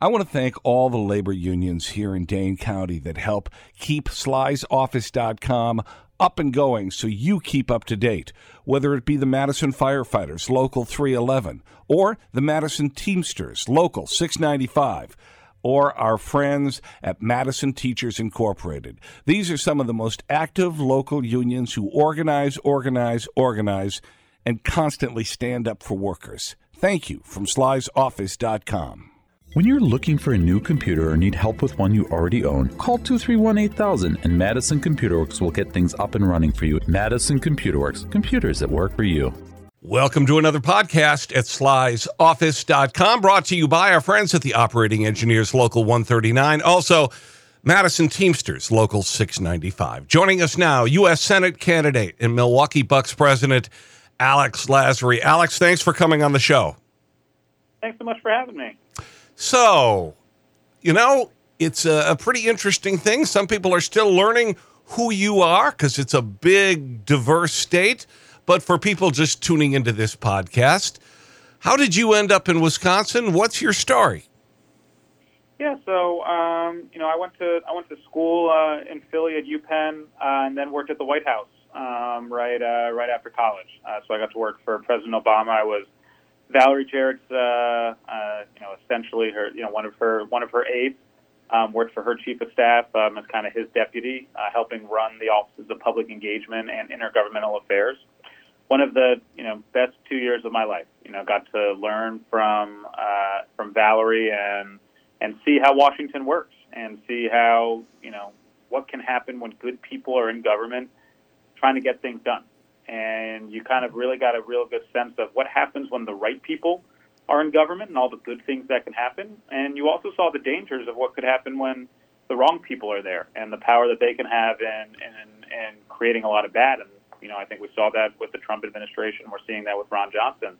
I want to thank all the labor unions here in Dane County that help keep slysoffice.com up and going so you keep up to date, whether it be the Madison Firefighters, Local 311, or the Madison Teamsters, Local 695 or our friends at Madison Teachers Incorporated. These are some of the most active local unions who organize, organize, organize, and constantly stand up for workers. Thank you from slysoffice.com. When you're looking for a new computer or need help with one you already own, call 231 8000 and Madison Computer Works will get things up and running for you. Madison Computer Works, computers that work for you. Welcome to another podcast at slysoffice.com, brought to you by our friends at the Operating Engineers Local 139. Also, Madison Teamsters Local 695. Joining us now, U.S. Senate candidate and Milwaukee Bucks president, Alex Lasry. Alex, thanks for coming on the show. Thanks so much for having me. So, you know, it's a, a pretty interesting thing. Some people are still learning who you are because it's a big, diverse state. But for people just tuning into this podcast, how did you end up in Wisconsin? What's your story? Yeah, so um, you know, I went to I went to school uh, in Philly at UPenn, uh, and then worked at the White House um, right uh, right after college. Uh, so I got to work for President Obama. I was Valerie Jarrett's, uh, uh, you know, essentially her, you know, one of her one of her aides. Um, worked for her chief of staff um, as kind of his deputy, uh, helping run the offices of public engagement and intergovernmental affairs. One of the you know best two years of my life. You know, got to learn from uh, from Valerie and and see how Washington works and see how you know what can happen when good people are in government trying to get things done and you kind of really got a real good sense of what happens when the right people are in government and all the good things that can happen. And you also saw the dangers of what could happen when the wrong people are there and the power that they can have in in, in creating a lot of bad. And you know, I think we saw that with the Trump administration. We're seeing that with Ron Johnson.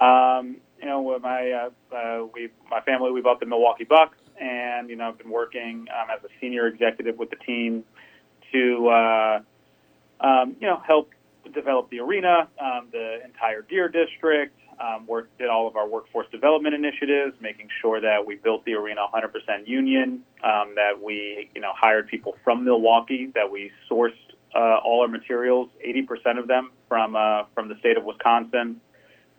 Um, you know, my uh, uh, we my family we bought the Milwaukee Bucks, and you know, I've been working um, as a senior executive with the team to uh, um, you know help developed the arena, um, the entire Deer District, um, worked, did all of our workforce development initiatives, making sure that we built the arena 100% union, um, that we you know hired people from Milwaukee, that we sourced uh, all our materials, 80% of them from uh, from the state of Wisconsin,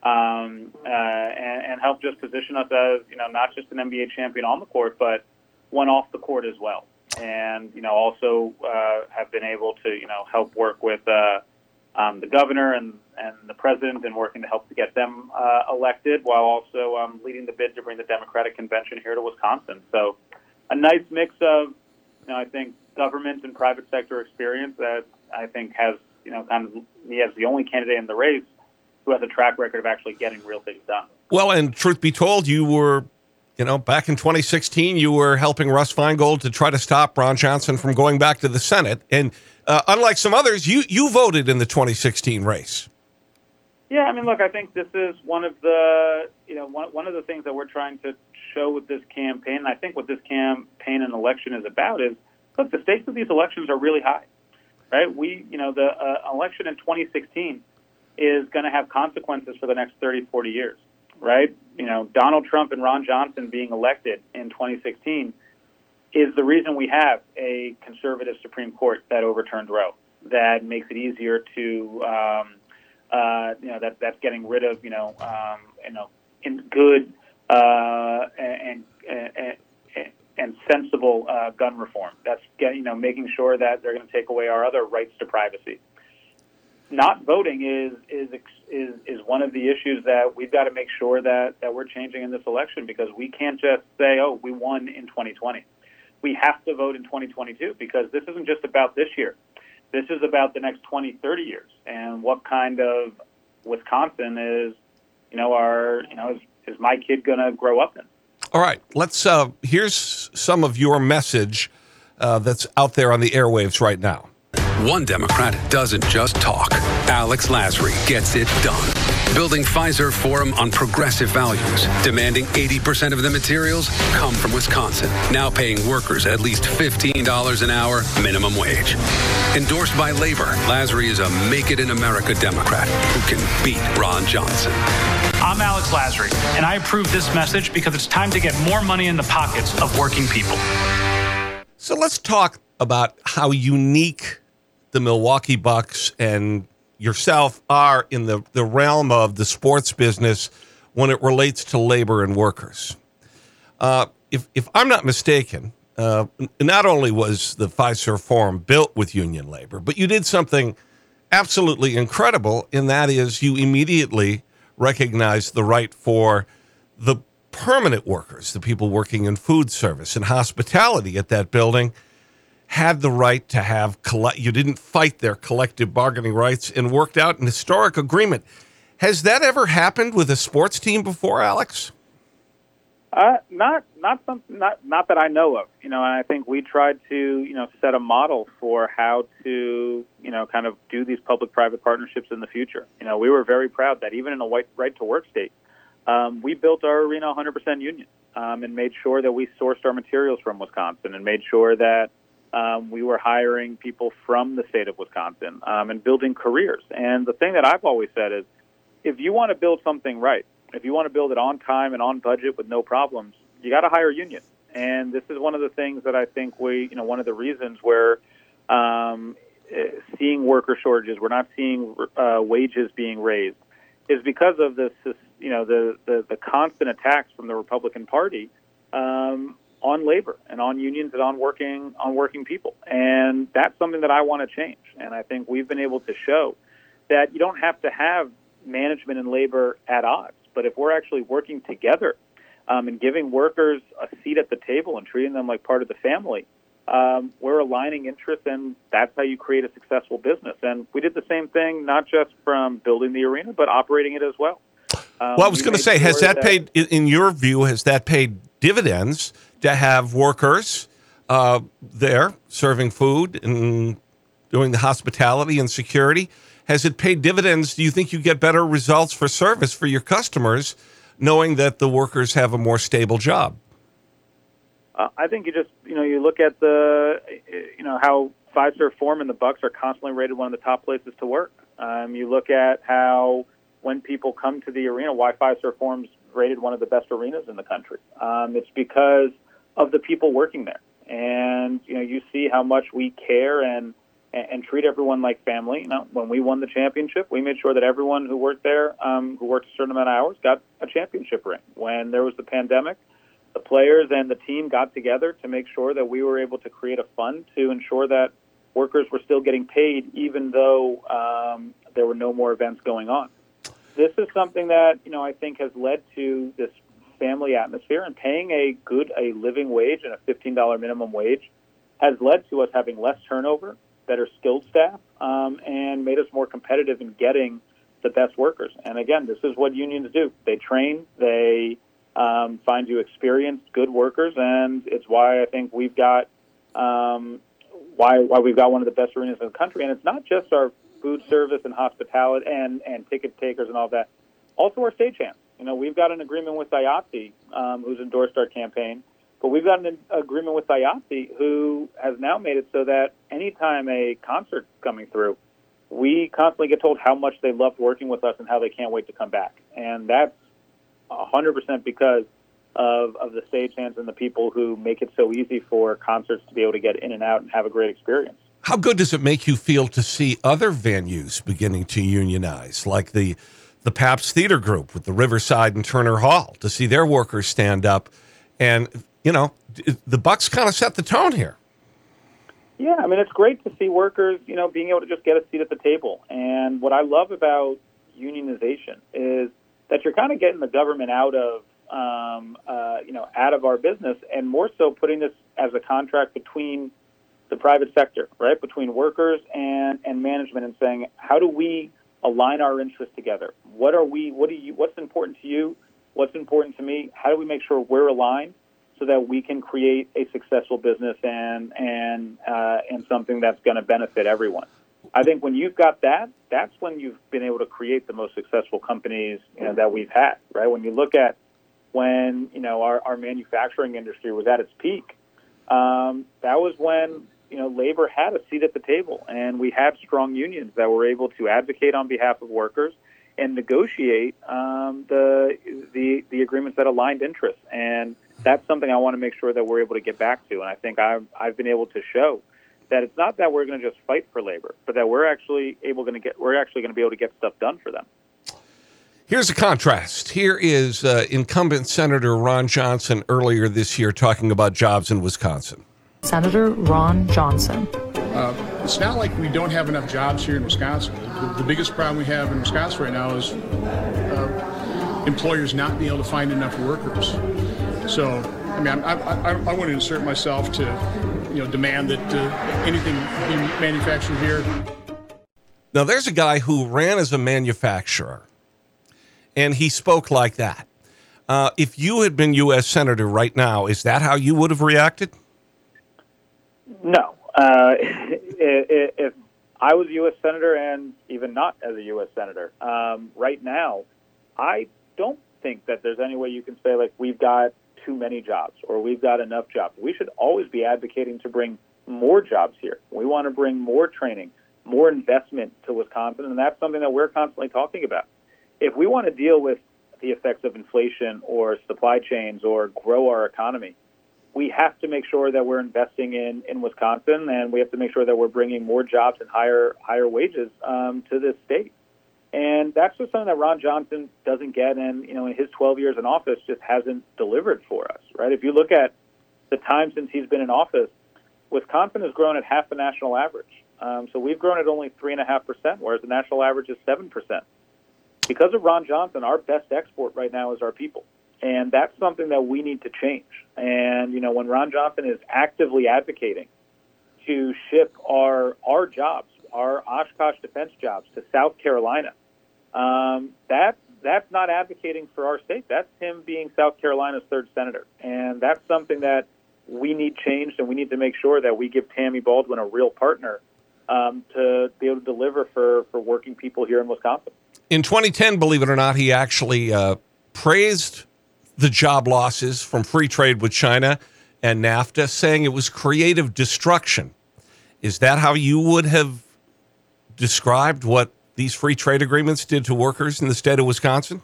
um, uh, and, and helped just position us as you know not just an NBA champion on the court, but one off the court as well. And you know also uh, have been able to you know help work with uh, um, the governor and, and the president and working to help to get them uh, elected while also um, leading the bid to bring the Democratic convention here to Wisconsin. So a nice mix of, you know, I think government and private sector experience that I think has, you know, kind of me as the only candidate in the race who has a track record of actually getting real things done. Well, and truth be told, you were, you know, back in 2016, you were helping Russ Feingold to try to stop Ron Johnson from going back to the Senate. And uh, unlike some others, you you voted in the 2016 race. Yeah, I mean, look, I think this is one of the you know one one of the things that we're trying to show with this campaign. And I think what this campaign and election is about is look, the stakes of these elections are really high, right? We you know the uh, election in 2016 is going to have consequences for the next 30, 40 years, right? You know, Donald Trump and Ron Johnson being elected in 2016 is the reason we have a conservative Supreme Court that overturned Roe. That makes it easier to, um, uh, you know, that that's getting rid of, you know, um, you know, in good uh, and, and and sensible uh, gun reform. That's getting, you know, making sure that they're going to take away our other rights to privacy. Not voting is is is is one of the issues that we've got to make sure that that we're changing in this election because we can't just say, oh, we won in 2020 we have to vote in 2022 because this isn't just about this year. This is about the next 20, 30 years and what kind of Wisconsin is, you know, our, you know, is, is my kid going to grow up in? All right. Let's, uh, here's some of your message uh, that's out there on the airwaves right now. One Democrat doesn't just talk. Alex Lasry gets it done. Building Fiserv Forum on progressive values, demanding 80% of the materials come from Wisconsin, now paying workers at least $15 an hour minimum wage. Endorsed by labor, Lasry is a make it in America Democrat who can beat Ron Johnson. I'm Alex Lasry, and I approve this message because it's time to get more money in the pockets of working people. So let's talk about how unique the Milwaukee Bucks and yourself are in the, the realm of the sports business when it relates to labor and workers. Uh, if, if I'm not mistaken, uh, not only was the Fiserv Forum built with union labor, but you did something absolutely incredible, and that is you immediately recognized the right for the permanent workers, the people working in food service and hospitality at that building, had the right to have collect. You didn't fight their collective bargaining rights and worked out an historic agreement. Has that ever happened with a sports team before, Alex? Uh, not not something not not that I know of. You know, and I think we tried to you know set a model for how to you know kind of do these public-private partnerships in the future. You know, we were very proud that even in a white right to work state, um, we built our arena 100% union um, and made sure that we sourced our materials from Wisconsin and made sure that um, we were hiring people from the state of Wisconsin um, and building careers. And the thing that I've always said is, if you want to build something right, if you want to build it on time and on budget with no problems, you got to hire union. And this is one of the things that I think we, you know, one of the reasons where um, eh, seeing worker shortages, we're not seeing uh, wages being raised, is because of this, you know, the, the, the constant attacks from the Republican Party um, on labor and on unions and on working on working people. And that's something that I want to change. And I think we've been able to show that you don't have to have management and labor at odds but if we're actually working together um, and giving workers a seat at the table and treating them like part of the family, um, we're aligning interests, and that's how you create a successful business. And we did the same thing, not just from building the arena, but operating it as well. Um, well, I was going to say, has that, that, paid, in your view, has that paid dividends to have workers uh, there serving food and doing the hospitality and security? Has it paid dividends? Do you think you get better results for service for your customers knowing that the workers have a more stable job? Uh, I think you just, you know, you look at the, you know, how Fiserv Forum and the Bucks are constantly rated one of the top places to work. Um, you look at how when people come to the arena, why Fiserv Forum's rated one of the best arenas in the country. Um, it's because of the people working there, and you know, you see how much we care and and, treat everyone like family. You know, when we won the championship, we made sure that everyone who worked there, um, who worked a certain amount of hours, got a championship ring. When there was the pandemic, the players and the team got together to make sure that we were able to create a fund to ensure that workers were still getting paid, even though um, there were no more events going on. This is something that you know I think has led to this family atmosphere and paying a good a living wage and a fifteen dollar minimum wage has led to us having less turnover, better skilled staff, um, and made us more competitive in getting the best workers. And again, this is what unions do. They train, they um, find you experienced, good workers, and it's why I think we've got um, why why we've got one of the best arenas in the country. And it's not just our food service and hospitality and and ticket takers and all that. Also, our stagehands. You know, we've got an agreement with IATSE, um, who's endorsed our campaign, but we've got an agreement with IATSE, who has now made it so that anytime a concert's coming through, we constantly get told how much they loved working with us and how they can't wait to come back. And that's 100% because of, of the stagehands and the people who make it so easy for concerts to be able to get in and out and have a great experience. How good does it make you feel to see other venues beginning to unionize, like the the Pabst Theater Group with the Riverside and Turner Hall, to see their workers stand up and you know, the Bucks kind of set the tone here. Yeah, I mean, it's great to see workers, you know, being able to just get a seat at the table. And what I love about unionization is that you're kind of getting the government out of, um, uh, you know, out of our business, and more so putting this as a contract between the private sector, right, between workers and and management, and saying, how do we align our interests together? What are we? What do you? What's important to you? What's important to me? How do we make sure we're aligned? so that we can create a successful business and and uh, and something that's going to benefit everyone. I think when you've got that, that's when you've been able to create the most successful companies you know, that we've had, right? When you look at when you know our, our manufacturing industry was at its peak, um, that was when you know labor had a seat at the table, and we had strong unions that were able to advocate on behalf of workers and negotiate um, the the the agreements that aligned interests. And that's something I want to make sure that we're able to get back to. And I think I've I've been able to show that it's not that we're going to just fight for labor, but that we're actually able going to get we're actually going to be able to get stuff done for them. Here's a contrast. Here is uh, incumbent Senator Ron Johnson earlier this year talking about jobs in Wisconsin. Senator Ron Johnson. Uh, it's not like we don't have enough jobs here in Wisconsin. The, the biggest problem we have in Wisconsin right now is uh, employers not being able to find enough workers. So, I mean, I, I, I want to insert myself to, you know, demand that uh, anything be manufactured here. Now, there's a guy who ran as a manufacturer, and he spoke like that. Uh, if you had been U.S. Senator right now, is that how you would have reacted? No. Uh, if, I was a U.S. Senator and even not as a U.S. Senator, um, right now, I don't think that there's any way you can say, like, we've got too many jobs or we've got enough jobs. We should always be advocating to bring more jobs here. We want to bring more training, more investment to Wisconsin, and that's something that we're constantly talking about. If we want to deal with the effects of inflation or supply chains or grow our economy, we have to make sure that we're investing in, in Wisconsin, and we have to make sure that we're bringing more jobs and higher higher wages um, to this state. And that's just something that Ron Johnson doesn't get, and you know, in his 12 years in office, just hasn't delivered for us. Right? If you look at the time since he's been in office, Wisconsin has grown at half the national average. Um, so we've grown at only three and a half percent, whereas the national average is seven percent. Because of Ron Johnson, our best export right now is our people. And that's something that we need to change. And, you know, when Ron Johnson is actively advocating to ship our, our jobs, our Oshkosh defense jobs to South Carolina, um, that, that's not advocating for our state. That's him being South Carolina's third senator. And that's something that we need changed, and we need to make sure that we give Tammy Baldwin a real partner um, to be able to deliver for, for working people here in Wisconsin. In 2010, believe it or not, he actually uh, praised the job losses from free trade with China and NAFTA, saying it was creative destruction. Is that how you would have described what these free trade agreements did to workers in the state of Wisconsin?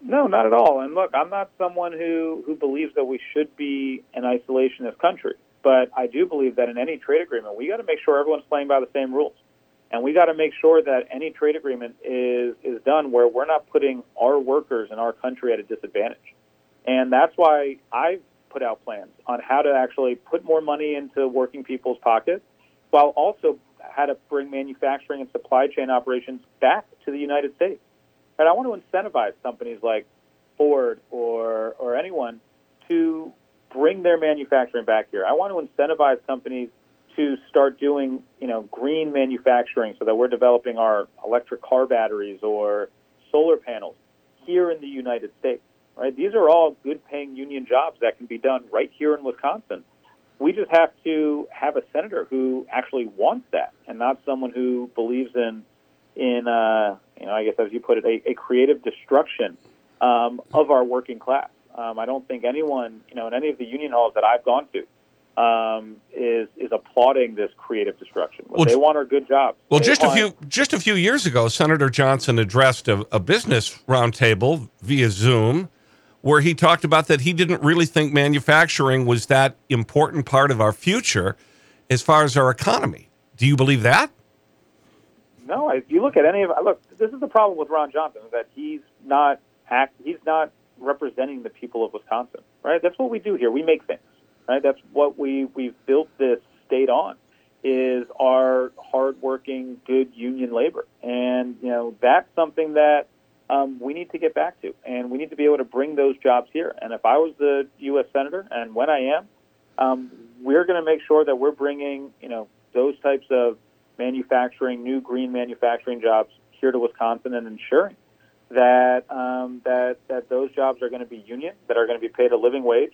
No, not at all. And look, I'm not someone who, who believes that we should be an isolationist country, but I do believe that in any trade agreement, we got to make sure everyone's playing by the same rules. And we got to make sure that any trade agreement is, is done where we're not putting our workers in our country at a disadvantage. And that's why I've put out plans on how to actually put more money into working people's pockets while also how to bring manufacturing and supply chain operations back to the United States. And I want to incentivize companies like Ford or, or anyone to bring their manufacturing back here. I want to incentivize companies to start doing, you know, green manufacturing so that we're developing our electric car batteries or solar panels here in the United States. Right? These are all good paying union jobs that can be done right here in Wisconsin. We just have to have a senator who actually wants that and not someone who believes in in uh, you know, I guess as you put it, a, a creative destruction um, of our working class. Um, I don't think anyone, you know, in any of the union halls that I've gone to, um, is is applauding this creative destruction. Well, they want are good jobs. Well, they just a few just a few years ago, Senator Johnson addressed a, a business roundtable via Zoom, where he talked about that he didn't really think manufacturing was that important part of our future, as far as our economy. Do you believe that? No, if you look at any of look, this is the problem with Ron Johnson is that he's not act, he's not representing the people of Wisconsin. Right? That's what we do here. We make things. Right? That's what we we've built this state on is our hardworking, good union labor, and you know that's something that um, we need to get back to, and we need to be able to bring those jobs here. And if I was the U.S. senator, and when I am, um, we're going to make sure that we're bringing you know those types of manufacturing, new green manufacturing jobs here to Wisconsin, and ensuring that um, that that those jobs are going to be union, that are going to be paid a living wage,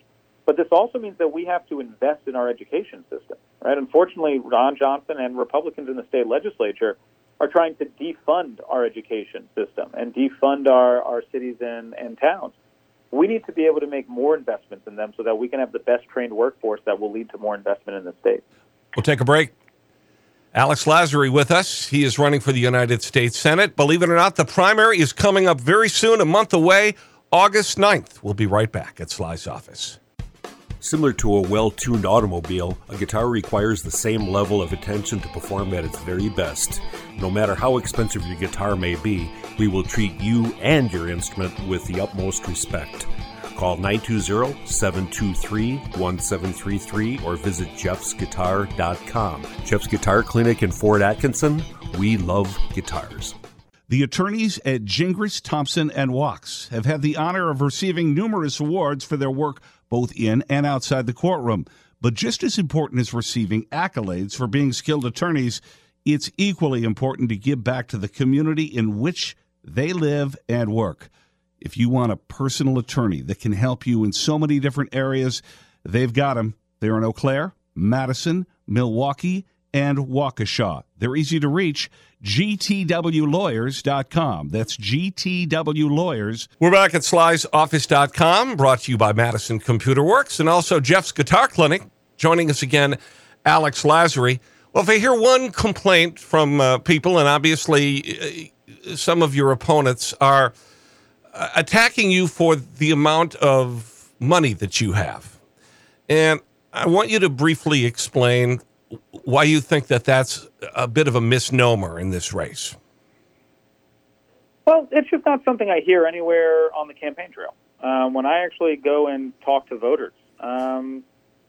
But this also means that we have to invest in our education system, right? Unfortunately, Ron Johnson and Republicans in the state legislature are trying to defund our education system and defund our, our cities and, and towns. We need to be able to make more investments in them so that we can have the best trained workforce that will lead to more investment in the state. We'll take a break. Alex Lasry with us. He is running for the United States Senate. Believe it or not, the primary is coming up very soon, a month away, August 9th. We'll be right back at Sly's office. Similar to a well tuned automobile, a guitar requires the same level of attention to perform at its very best. No matter how expensive your guitar may be, we will treat you and your instrument with the utmost respect. Call 920 723 1733 or visit jeffsguitar.com. Jeff's Guitar Clinic in Fort Atkinson. We love guitars. The attorneys at Gingras, Thompson, and Wachs have had the honor of receiving numerous awards for their work both in and outside the courtroom. But just as important as receiving accolades for being skilled attorneys, it's equally important to give back to the community in which they live and work. If you want a personal attorney that can help you in so many different areas, they've got them. They're in Eau Claire, Madison, Milwaukee, and Waukesha. They're easy to reach. GTWLawyers.com. That's GTW Lawyers. We're back at Sly'sOffice.com, brought to you by Madison Computer Works and also Jeff's Guitar Clinic. Joining us again, Alex Lasry. Well, if I hear one complaint from uh, people, and obviously uh, some of your opponents are uh, attacking you for the amount of money that you have. And I want you to briefly explain why you think that that's a bit of a misnomer in this race. Well, it's just not something I hear anywhere on the campaign trail. Um, when I actually go and talk to voters, um,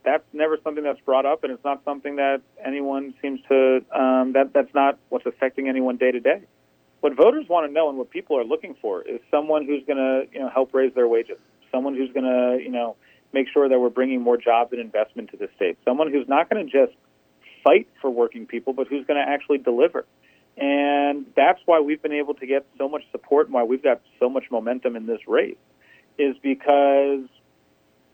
that's never something that's brought up, and it's not something that anyone seems to. Um, that that's not what's affecting anyone day to day. What voters want to know and what people are looking for is someone who's going to, you know, help raise their wages, someone who's going to, you know, make sure that we're bringing more jobs and investment to the state, someone who's not going to just fight for working people, but who's going to actually deliver. And that's why we've been able to get so much support and why we've got so much momentum in this race is because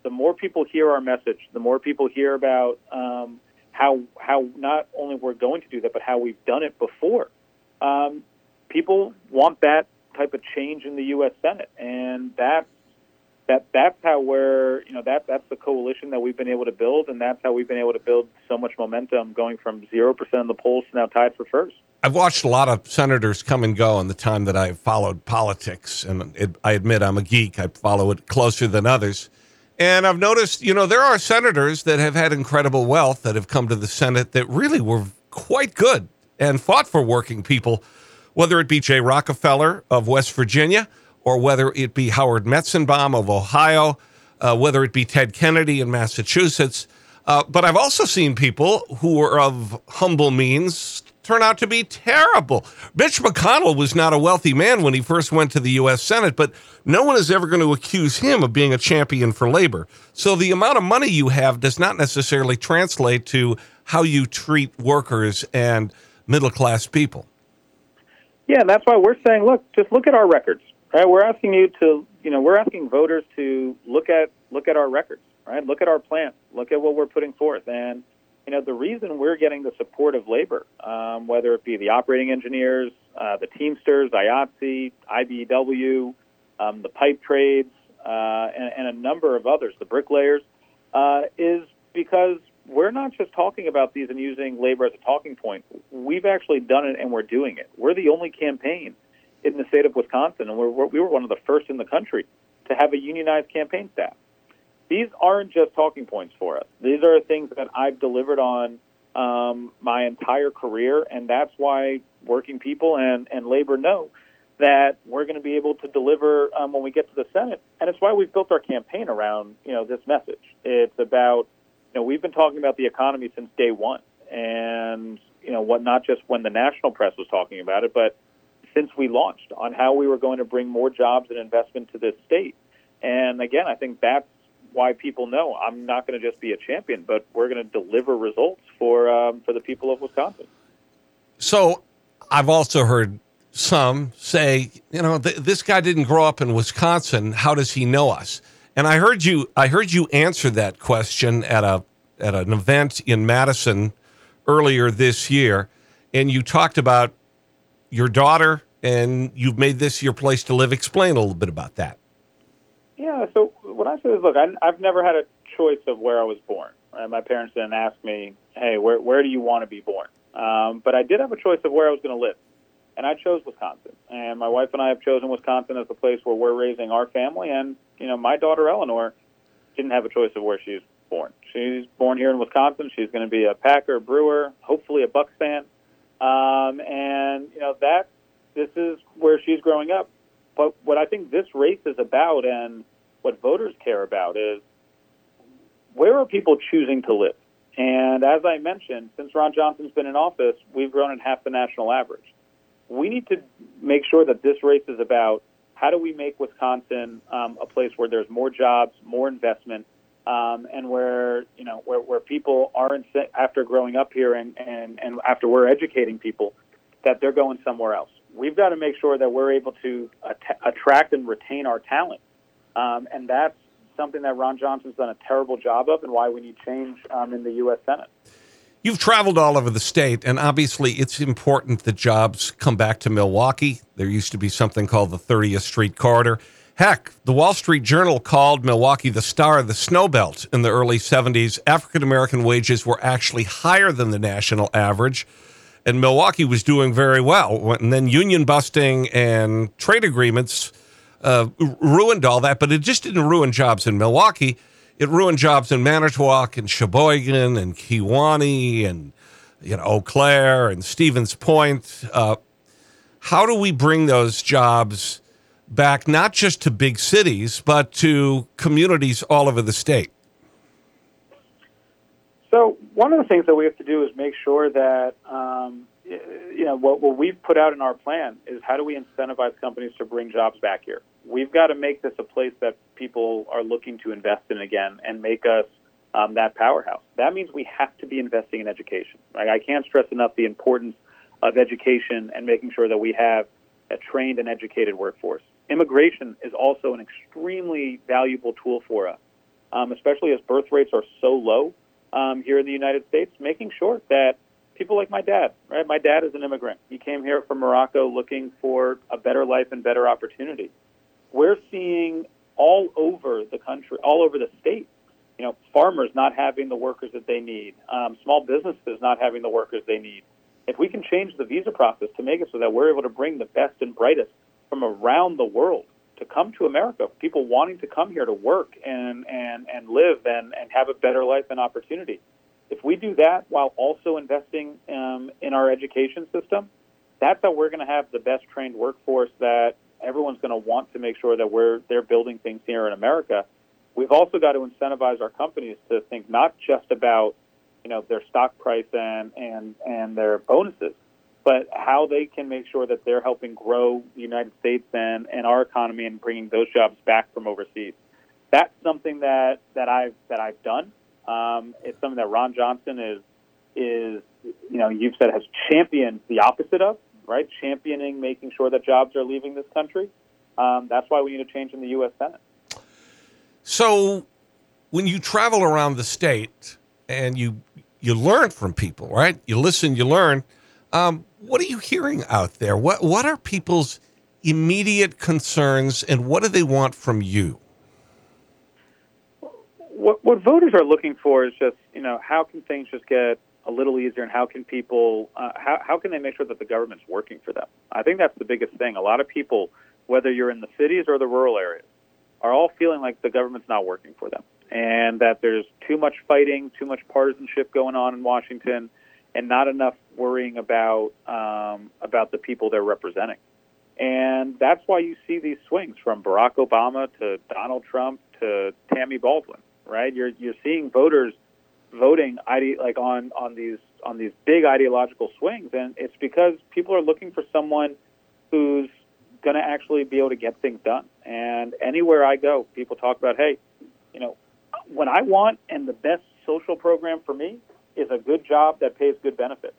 the more people hear our message, the more people hear about um, how how not only we're going to do that, but how we've done it before. Um, people want that type of change in the U.S. Senate, and that's that that's how we're you know that that's the coalition that we've been able to build, and that's how we've been able to build so much momentum, going from zero percent of the polls to now tied for first. I've watched a lot of senators come and go in the time that I've followed politics, and it, I admit I'm a geek. I follow it closer than others. And I've noticed, you know, there are senators that have had incredible wealth that have come to the Senate that really were quite good and fought for working people, whether it be Jay Rockefeller of West Virginia or whether it be Howard Metzenbaum of Ohio, uh, whether it be Ted Kennedy in Massachusetts. Uh, but I've also seen people who are of humble means turn out to be terrible. Mitch McConnell was not a wealthy man when he first went to the U.S. Senate, but no one is ever going to accuse him of being a champion for labor. So the amount of money you have does not necessarily translate to how you treat workers and middle class people. Yeah, and that's why we're saying, look, just look at our records. Right? We're asking you to, you know, we're asking voters to look at look at our records, right? Look at our plan, look at what we're putting forth, and you know, the reason we're getting the support of labor, um, whether it be the operating engineers, uh, the Teamsters, IATSE, IBEW, um, the pipe trades, uh, and, and, a number of others, the bricklayers, uh, is because we're not just talking about these and using labor as a talking point. We've actually done it and we're doing it. We're the only campaign in the state of Wisconsin, and we're, we were one of the first in the country to have a unionized campaign staff. These aren't just talking points for us. These are things that I've delivered on um, my entire career, and that's why working people and, and labor know that we're going to be able to deliver um, when we get to the Senate, and it's why we've built our campaign around you know this message. It's about you know we've been talking about the economy since day one, and you know what not just when the national press was talking about it, but since we launched on how we were going to bring more jobs and investment to this state. And again, I think that's why people know I'm not going to just be a champion, but we're going to deliver results for um, for the people of Wisconsin. So, I've also heard some say, you know, th- this guy didn't grow up in Wisconsin. How does he know us? And I heard you I heard you answer that question at a at an event in Madison earlier this year and you talked about your daughter and you've made this your place to live. Explain a little bit about that. Yeah, so what I say is, look, I, I've never had a choice of where I was born. Right? My parents didn't ask me, hey, where, where do you want to be born? Um, but I did have a choice of where I was going to live. And I chose Wisconsin. And my wife and I have chosen Wisconsin as the place where we're raising our family. And, you know, my daughter, Eleanor, didn't have a choice of where she's born. She's born here in Wisconsin. She's going to be a Packer, Brewer, hopefully a Bucks fan. Um, and, you know, that this is where she's growing up. But what I think this race is about and what voters care about is where are people choosing to live? And as I mentioned, since Ron Johnson's been in office, we've grown at half the national average. We need to make sure that this race is about how do we make Wisconsin um, a place where there's more jobs, more investment, um, and where you know where, where people aren't after growing up here and, and, and after we're educating people that they're going somewhere else. We've got to make sure that we're able to att- attract and retain our talent, um, and that's something that Ron Johnson's done a terrible job of, and why we need change um, in the U.S. Senate. You've traveled all over the state, and obviously it's important that jobs come back to Milwaukee. There used to be something called the 30th Street Corridor. Heck, the Wall Street Journal called Milwaukee the star of the snow belt in the early 70s. African American wages were actually higher than the national average, and Milwaukee was doing very well. And then union busting and trade agreements uh, ruined all that, but it just didn't ruin jobs in Milwaukee. It ruined jobs in Manitowoc and Sheboygan and Kewaunee and you know Eau Claire and Stevens Point. Uh, how do we bring those jobs? back not just to big cities, but to communities all over the state? So, one of the things that we have to do is make sure that, um, you know, what, what we've put out in our plan is how do we incentivize companies to bring jobs back here? We've got to make this a place that people are looking to invest in again and make us um, that powerhouse. That means we have to be investing in education. Right? I can't stress enough the importance of education and making sure that we have a trained and educated workforce immigration is also an extremely valuable tool for us, um, especially as birth rates are so low um, here in the United States, making sure that people like my dad, right? My dad is an immigrant. He came here from Morocco looking for a better life and better opportunity. We're seeing all over the country, all over the state, you know, farmers not having the workers that they need, um, small businesses not having the workers they need. If we can change the visa process to make it so that we're able to bring the best and brightest from around the world to come to America, people wanting to come here to work and, and, and live and, and have a better life and opportunity. If we do that while also investing um, in our education system, that's how we're going to have the best trained workforce that everyone's going to want to make sure that we're they're building things here in America. We've also got to incentivize our companies to think not just about you know their stock price and and and their bonuses, but how they can make sure that they're helping grow the United States and, and our economy and bringing those jobs back from overseas. That's something that, that I've that I've done. Um, it's something that Ron Johnson is is you know you've said has championed the opposite of right, championing making sure that jobs are leaving this country. Um, that's why we need a change in the U.S. Senate. So, when you travel around the state and you you learn from people, right? You listen, you learn. Um, what are you hearing out there? What what are people's immediate concerns, and what do they want from you? What what voters are looking for is just you know how can things just get a little easier, and how can people uh, how how can they make sure that the government's working for them? I think that's the biggest thing. A lot of people, whether you're in the cities or the rural areas, are all feeling like the government's not working for them, and that there's too much fighting, too much partisanship going on in Washington and not enough worrying about um, about the people they're representing. And that's why you see these swings from Barack Obama to Donald Trump to Tammy Baldwin, right? You're you're seeing voters voting ide- like on on these on these big ideological swings, and it's because people are looking for someone who's going to actually be able to get things done. And anywhere I go, people talk about, hey, you know, when I want and the best social program for me is a good job that pays good benefits.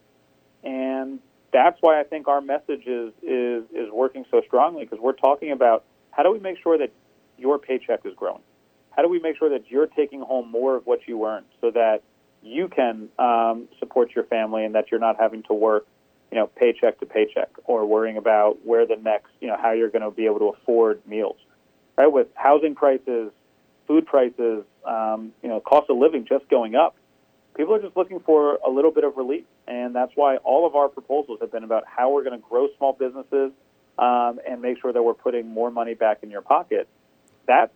And that's why I think our message is is is working so strongly because we're talking about how do we make sure that your paycheck is growing? how do we make sure that you're taking home more of what you earn so that you can um, support your family and that you're not having to work, you know, paycheck to paycheck or worrying about where the next, you know, how you're going to be able to afford meals, right? With housing prices, food prices, um, you know, cost of living just going up, people are just looking for a little bit of relief, and that's why all of our proposals have been about how we're going to grow small businesses um, and make sure that we're putting more money back in your pocket. That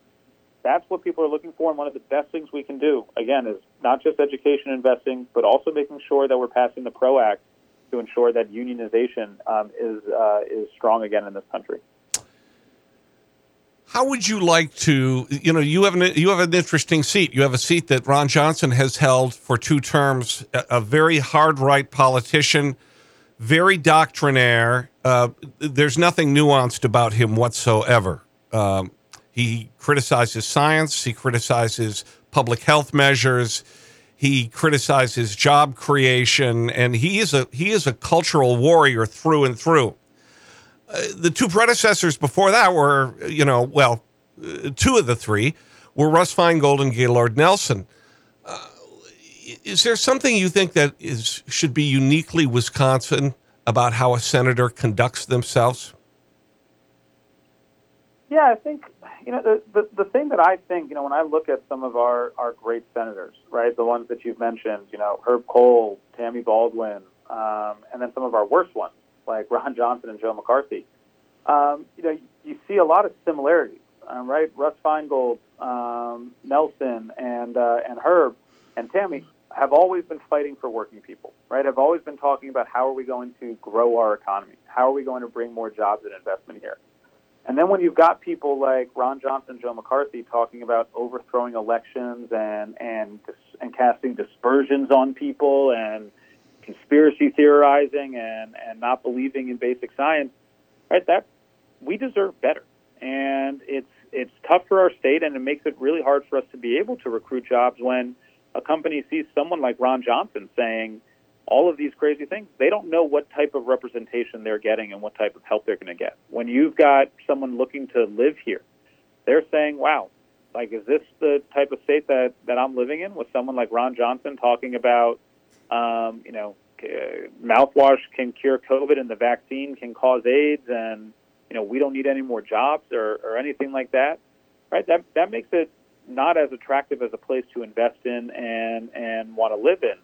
that's what people are looking for, and one of the best things we can do, again, is not just education investing, but also making sure that we're passing the PRO Act to ensure that unionization um, is uh, is strong again in this country. How would you like to, you know, you have an, you have an interesting seat. You have a seat that Ron Johnson has held for two terms, a, a very hard right politician, very doctrinaire. Uh, there's nothing nuanced about him whatsoever. Um, he criticizes science. He criticizes public health measures. He criticizes job creation, and he is a he is a cultural warrior through and through. The two predecessors before that were, you know, well, two of the three were Russ Feingold and Gaylord Nelson. Uh, is there something you think that is should be uniquely Wisconsin about how a senator conducts themselves? Yeah, I think you know, the, the, the thing that I think, you know, when I look at some of our, our great senators, right, the ones that you've mentioned, you know, Herb Kohl, Tammy Baldwin, um, and then some of our worst ones, like Ron Johnson and Joe McCarthy, um, you know, you see a lot of similarities, um, right? Russ Feingold, um, Nelson, and, uh, and Herb and Tammy have always been fighting for working people, right? Have always been talking about how are we going to grow our economy? How are we going to bring more jobs and investment here? And then when you've got people like Ron Johnson, Joe McCarthy talking about overthrowing elections and and and casting dispersions on people and conspiracy theorizing and and not believing in basic science, right? That we deserve better, and it's it's tough for our state, and it makes it really hard for us to be able to recruit jobs when a company sees someone like Ron Johnson saying all of these crazy things, they don't know what type of representation they're getting and what type of help they're going to get. When you've got someone looking to live here, they're saying, wow, like, is this the type of state that, that I'm living in with someone like Ron Johnson talking about, um, you know, mouthwash can cure COVID and the vaccine can cause AIDS and, you know, we don't need any more jobs or, or anything like that, right? That, that makes it not as attractive as a place to invest in and, and want to live in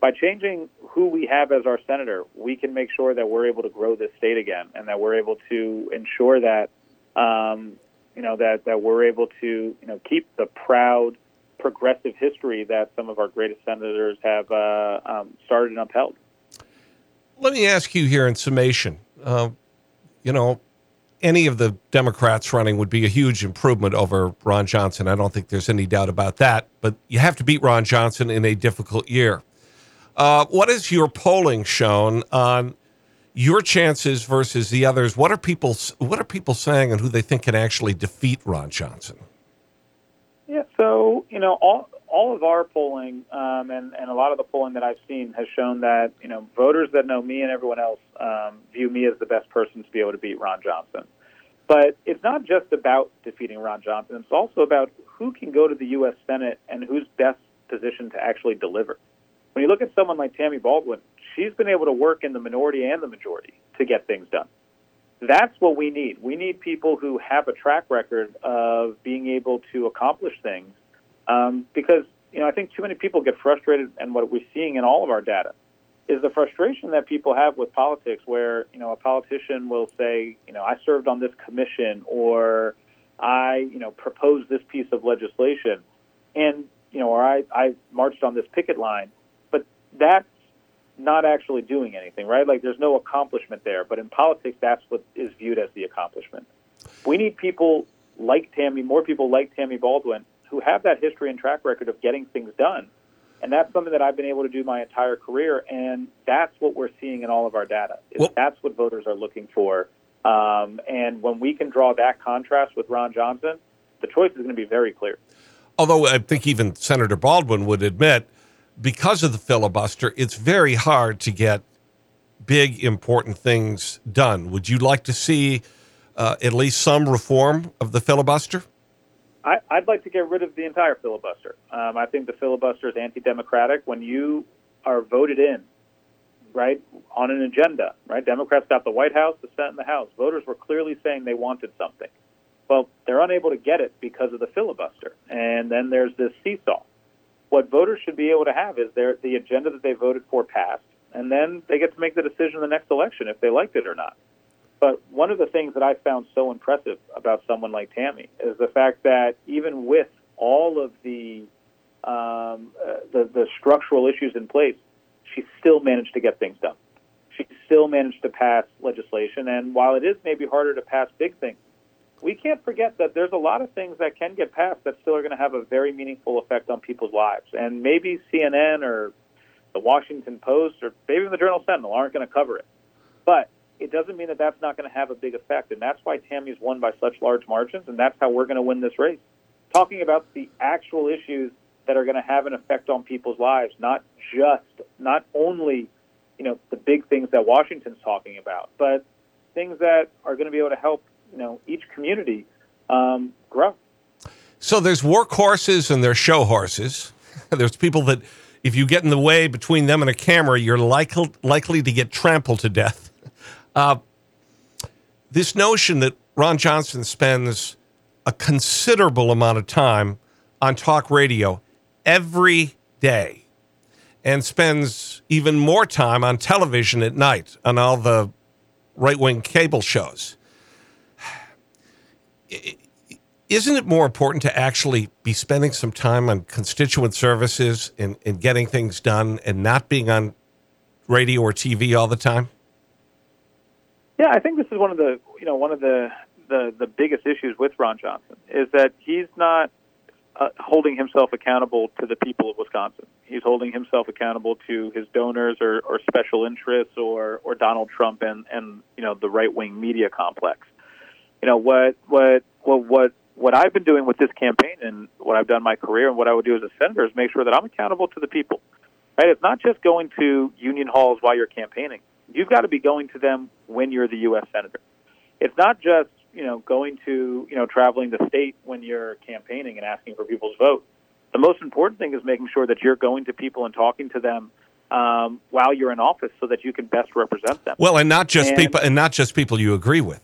by changing who we have as our senator, we can make sure that we're able to grow this state again, and that we're able to ensure that um, you know that that we're able to you know keep the proud progressive history that some of our greatest senators have uh, um, started and upheld. Let me ask you here in summation. Uh, you know, any of the Democrats running would be a huge improvement over Ron Johnson. I don't think there's any doubt about that. But you have to beat Ron Johnson in a difficult year. Uh, your polling shown on your chances versus the others? What are people What are people saying, and who they think can actually defeat Ron Johnson? Yeah, so you know all all of our polling um, and and a lot of the polling that I've seen has shown that you know voters that know me and everyone else um, view me as the best person to be able to beat Ron Johnson. But it's not just about defeating Ron Johnson. It's also about who can go to the U.S. Senate and who's best positioned to actually deliver. When you look at someone like Tammy Baldwin, she's been able to work in the minority and the majority to get things done. That's what we need. We need people who have a track record of being able to accomplish things. Um, because you know, I think too many people get frustrated, and what we're seeing in all of our data is the frustration that people have with politics, where you know a politician will say, you know, I served on this commission, or I, you know, proposed this piece of legislation, and you know, or I, I marched on this picket line, But that's not actually doing anything, right? Like there's no accomplishment there. But in politics, that's what is viewed as the accomplishment. We need people like Tammy, more people like Tammy Baldwin, who have that history and track record of getting things done. And that's something that I've been able to do my entire career. And that's what we're seeing in all of our data. Well, that's what voters are looking for. Um, and when we can draw that contrast with Ron Johnson, the choice is going to be very clear. Although I think even Senator Baldwin would admit because of the filibuster, it's very hard to get big, important things done. Would you like to see uh, at least some reform of the filibuster? I, I'd like to get rid of the entire filibuster. Um, I think the filibuster is anti-democratic. When you are voted in, right, on an agenda, right? Democrats got the White House, the Senate, and the House. Voters were clearly saying they wanted something. Well, they're unable to get it because of the filibuster, and then there's this seesaw. What voters should be able to have is their the agenda that they voted for passed, and then they get to make the decision in the next election if they liked it or not. But one of the things that I found so impressive about someone like Tammy is the fact that even with all of the um, uh, the, the structural issues in place, she still managed to get things done. She still managed to pass legislation, and while it is maybe harder to pass big things, we can't forget that there's a lot of things that can get passed that still are going to have a very meaningful effect on people's lives. And maybe CNN or the Washington Post or maybe the Journal Sentinel aren't going to cover it. But it doesn't mean that that's not going to have a big effect. And that's why Tammy's won by such large margins, and that's how we're going to win this race. Talking about the actual issues that are going to have an effect on people's lives, not just, not only, you know, the big things that Washington's talking about, but things that are going to be able to help, you know, each community um, grow. So there's workhorses and there's show horses. there's people that, if you get in the way between them and a camera, you're likely likely to get trampled to death. Uh, this notion that Ron Johnson spends a considerable amount of time on talk radio every day and spends even more time on television at night on all the right wing cable shows. Isn't it more important to actually be spending some time on constituent services and, and getting things done and not being on radio or TV all the time? Yeah, I think this is one of the you know one of the the, the biggest issues with Ron Johnson is that he's not uh, holding himself accountable to the people of Wisconsin. He's holding himself accountable to his donors or, or special interests or, or Donald Trump and, and you know the right wing media complex. You know what what what what what I've been doing with this campaign and what I've done in my career and what I would do as a senator is make sure that I'm accountable to the people. Right? It's not just going to union halls while you're campaigning. You've got to be going to them when you're the U.S. senator. It's not just you know going to you know traveling the state when you're campaigning and asking for people's vote. The most important thing is making sure that you're going to people and talking to them um, while you're in office, so that you can best represent them. Well, and not just and, people, and not just people you agree with.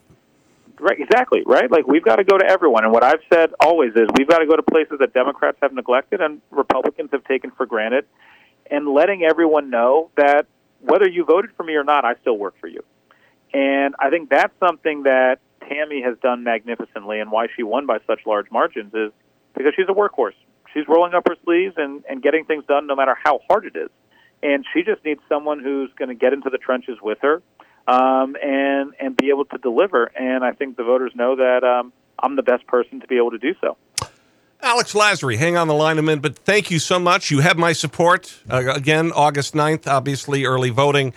Right, exactly, right? Like we've got to go to everyone. And what I've said always is we've got to go to places that Democrats have neglected and Republicans have taken for granted and letting everyone know that whether you voted for me or not, I still work for you. And I think that's something that Tammy has done magnificently and why she won by such large margins is because she's a workhorse. She's rolling up her sleeves and, and getting things done no matter how hard it is. And she just needs someone who's going to get into the trenches with her um, and, and be able to deliver. And I think the voters know that um, I'm the best person to be able to do so. Alex Lasry, hang on the line a minute, but thank you so much. You have my support. Uh, again, August 9th, obviously, early voting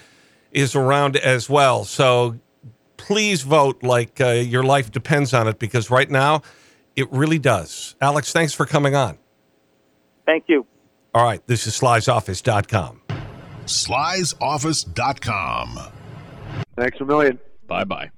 is around as well. So please vote like uh, your life depends on it because right now it really does. Alex, thanks for coming on. Thank you. All right, this is slysoffice.com. Slysoffice.com. Thanks a million. Bye bye.